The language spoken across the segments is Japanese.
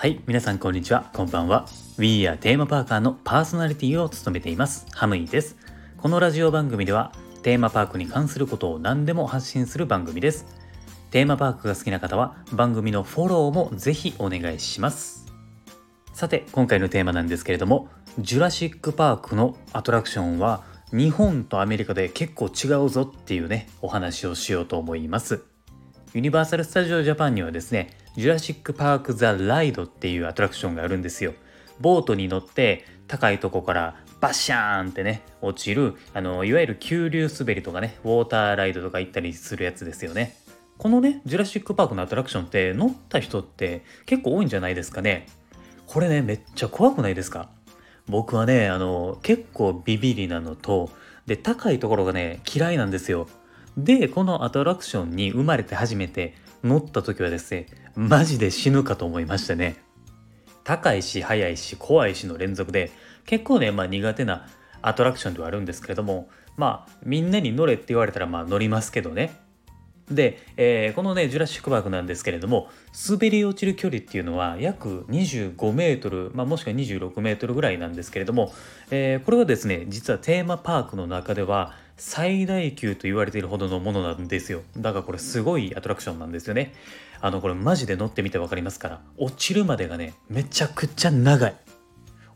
はい、皆さんこんにちは、こんばんは。We are テーマパーカーのパーソナリティを務めています、ハムイです。このラジオ番組では、テーマパークに関することを何でも発信する番組です。テーマパークが好きな方は、番組のフォローもぜひお願いします。さて、今回のテーマなんですけれども、ジュラシック・パークのアトラクションは、日本とアメリカで結構違うぞっていうね、お話をしようと思います。ユニバーサル・スタジオ・ジャパンにはですね、ジュラシック・パーク・ザ・ライドっていうアトラクションがあるんですよ。ボートに乗って高いとこからバシャーンってね、落ちる、あの、いわゆる急流滑りとかね、ウォーターライドとか行ったりするやつですよね。このね、ジュラシック・パークのアトラクションって乗った人って結構多いんじゃないですかね。これね、めっちゃ怖くないですか？僕はね、あの、結構ビビりなのと、で、高いところがね、嫌いなんですよ。で、このアトラクションに生まれて初めて乗った時はですね、マジで死ぬかと思いましたね。高いし、速いし、怖いしの連続で、結構ね、まあ苦手なアトラクションではあるんですけれども、まあ、みんなに乗れって言われたら、まあ乗りますけどね。で、えーこのね、ジュラシック・パークなんですけれども、滑り落ちる距離っていうのは約25メートル、まあ、もしくは26メートルぐらいなんですけれども、えーこれはですね、実はテーマパークの中では最大級と言われているほどのものなんですよ。だからこれすごいアトラクションなんですよね。あの、これマジで乗ってみてわかりますから、落ちるまでがね、めちゃくちゃ長い。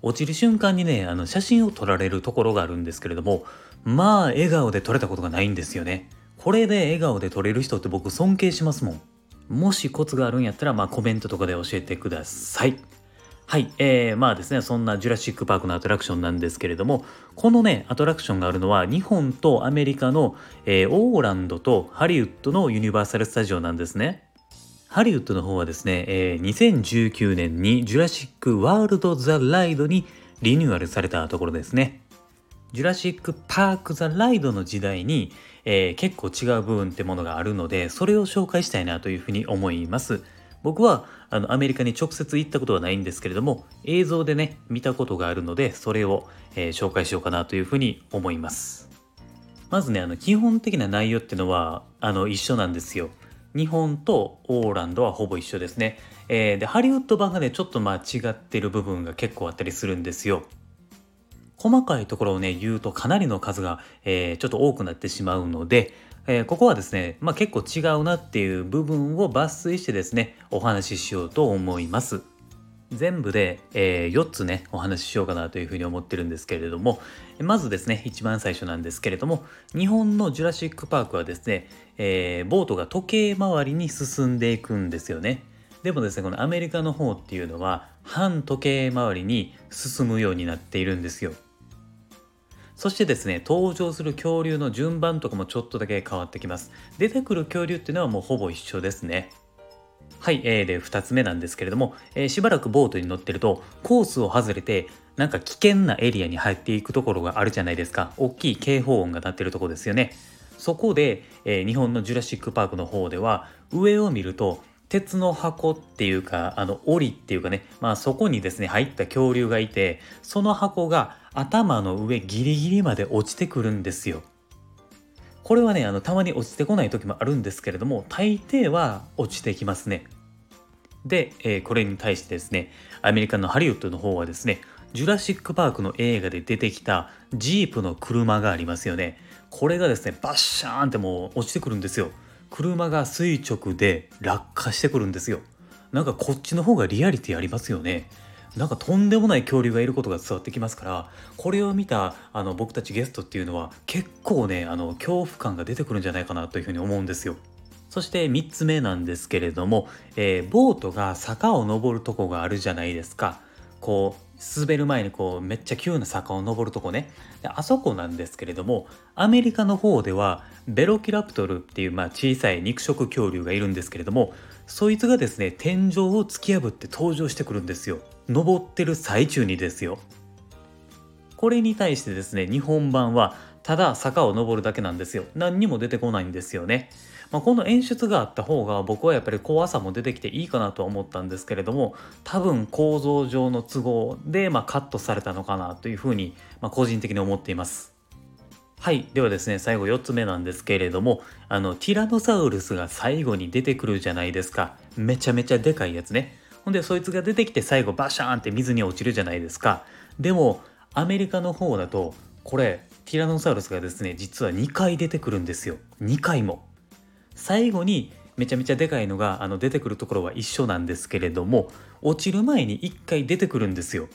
落ちる瞬間にね、あの写真を撮られるところがあるんですけれども、まあ笑顔で撮れたことがないんですよね。これで笑顔で撮れる人って僕尊敬しますもん。もしコツがあるんやったら、まあコメントとかで教えてください。はい、えー、まあですね、そんなジュラシック・パークのアトラクションなんですけれども、このね、アトラクションがあるのは、日本とアメリカの、えーオーランドとハリウッドのユニバーサル・スタジオなんですね。ハリウッドの方はですね、えー2019年にジュラシック・ワールド・ザ・ライドにリニューアルされたところですね。ジュラシック・パーク・ザ・ライドの時代に、えー結構違う部分ってものがあるので、それを紹介したいなというふうに思います。僕はあのアメリカに直接行ったことはないんですけれども、映像でね、見たことがあるので、それを、えー紹介しようかなというふうに思います。まずね、あの基本的な内容っていうのはあの一緒なんですよ。日本とオーランドはほぼ一緒ですね。えーで、ハリウッド版がね、ちょっとまあ違ってる部分が結構あったりするんですよ。細かいところをね言うとかなりの数が、えーちょっと多くなってしまうので、えーここはですね、まあ、結構違うなっていう部分を抜粋してですねお話ししようと思います。全部で、え4つねお話ししようかなというふうに思ってるんですけれどもまずですね一番最初なんですけれども日本のジュラシック・パークはですね、えーボートが時計回りに進んでいくんですよね。でもですねこのアメリカの方っていうのは反時計回りに進むようになっているんですよ。そしてですね登場する恐竜の順番とかもちょっとだけ変わってきます。出てくる恐竜っていうのはもうほぼ一緒ですね。はい、えー、で2つ目なんですけれども、えーしばらくボートに乗ってるとコースを外れてなんか危険なエリアに入っていくところがあるじゃないですか大きい警報音が鳴ってるとこですよねそこで、えー日本のジュラシック・パークの方では上を見ると鉄の箱っていうかあの檻っていうかねまあそこにですね入った恐竜がいてその箱が頭の上ギリギリまで落ちてくるんですよ。これはねあのたまに落ちてこない時もあるんですけれども大抵は落ちてきますね。で、えーこれに対してですねアメリカのハリウッドの方はですねジュラシック・パークの映画で出てきたジープの車がありますよね。これがですねバッシャーンってもう落ちてくるんですよ。車が垂直で落下してくるんですよ。なんかこっちの方がリアリティありますよね。なんかとんでもない恐竜がいることが伝わってきますからこれを見たあの僕たちゲストっていうのは結構ねあの恐怖感が出てくるんじゃないかなというふうに思うんですよ。そして3つ目なんですけれども、えーボートが坂を登るとこがあるじゃないですか。こう滑る前にこうめっちゃ急な坂を登るとこね。であそこなんですけれどもアメリカの方ではベロキラプトルっていうまあ小さい肉食恐竜がいるんですけれどもそいつがですね天井を突き破って登場してくるんですよ。登ってる最中にですよ。これに対してですね日本版はただ坂を登るだけなんですよ。何にも出てこないんですよね。まあ、この演出があった方が僕はやっぱり怖さも出てきていいかなとは思ったんですけれども多分構造上の都合で、ま、カットされたのかなというふうに、ま、個人的に思っています。はい。ではですね、最後4つ目なんですけれども、あの、ティラノサウルスが最後に出てくるじゃないですか。めちゃめちゃでかいやつね。ほんでそいつが出てきて最後バシャーンって水に落ちるじゃないですかでもアメリカの方だとこれティラノサウルスがですね実は2回出てくるんですよ2回も最後にめちゃめちゃでかいのがあの出てくるところは一緒なんですけれども落ちる前に1回出てくるんですよ。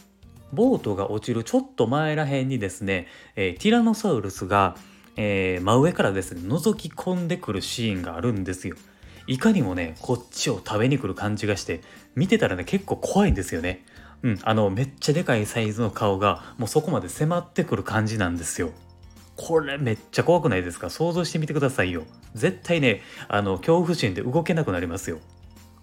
ボートが落ちるちょっと前らへんにですね、えー、ティラノサウルスが、えー、真上からですね覗き込んでくるシーンがあるんですよ。いかにもねこっちを食べに来る感じがして見てたらね結構怖いんですよね。うんあのめっちゃでかいサイズの顔がもうそこまで迫ってくる感じなんですよ。これめっちゃ怖くないですか？想像してみてくださいよ絶対ねあの恐怖心で動けなくなりますよ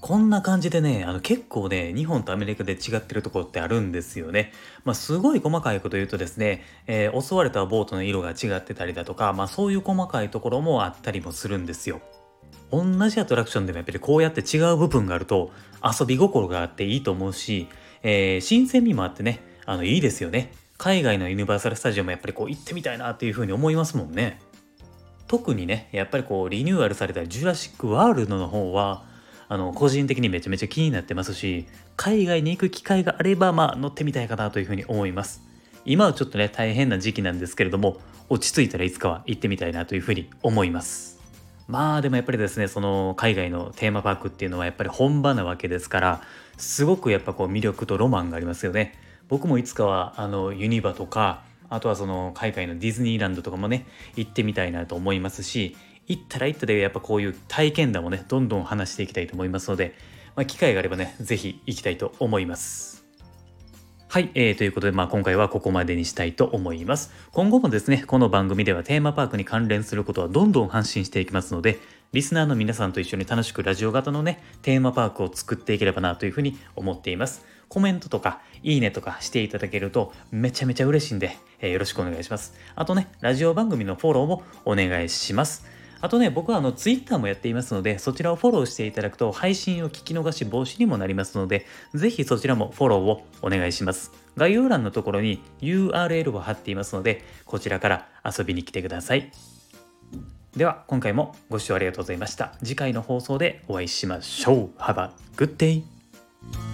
こんな感じでね、あの結構ね、日本とアメリカで違ってるところってあるんですよね。まあ、すごい細かいこと言うとですね、えー、襲われたボートの色が違ってたりだとか、まあそういう細かいところもあったりもするんですよ。同じアトラクションでもやっぱりこうやって違う部分があると遊び心があっていいと思うし、えー、新鮮味もあってね、あのいいですよね。海外のユニバーサル・スタジオもやっぱりこう行ってみたいなっていうふうに思いますもんね。特にね、やっぱりこうリニューアルされたジュラシック・ワールドの方は、あの個人的にめちゃめちゃ気になってますし海外に行く機会があればまあ乗ってみたいかなというふうに思います。今はちょっとね大変な時期なんですけれども落ち着いたらいつかは行ってみたいなというふうに思います。まあでもやっぱりですねその海外のテーマパークっていうのはやっぱり本場なわけですからすごくやっぱこう魅力とロマンがありますよね。僕もいつかはあのユニバとかあとはその海外のディズニーランドとかもね行ってみたいなと思いますし行ったら行ったでやっぱこういう体験談をねどんどん話していきたいと思いますので、まあ、機会があればね是非行きたいと思いますはい、えー、ということで、まあ、今回はここまでにしたいと思います。今後もですね、この番組ではテーマパークに関連することはどんどん発信していきますので、リスナーの皆さんと一緒に楽しくラジオ型のね、テーマパークを作っていければなというふうに思っています。コメントとか、いいねとかしていただけるとめちゃめちゃ嬉しいんで、えー、よろしくお願いします。あとね、ラジオ番組のフォローもお願いします。あとね、僕はあの Twitter もやっていますので、そちらをフォローしていただくと配信を聞き逃し防止にもなりますので、ぜひそちらもフォローをお願いします。概要欄のところに URL を貼っていますので、こちらから遊びに来てください。では、今回もご視聴ありがとうございました。次回の放送でお会いしましょう。Have a good day!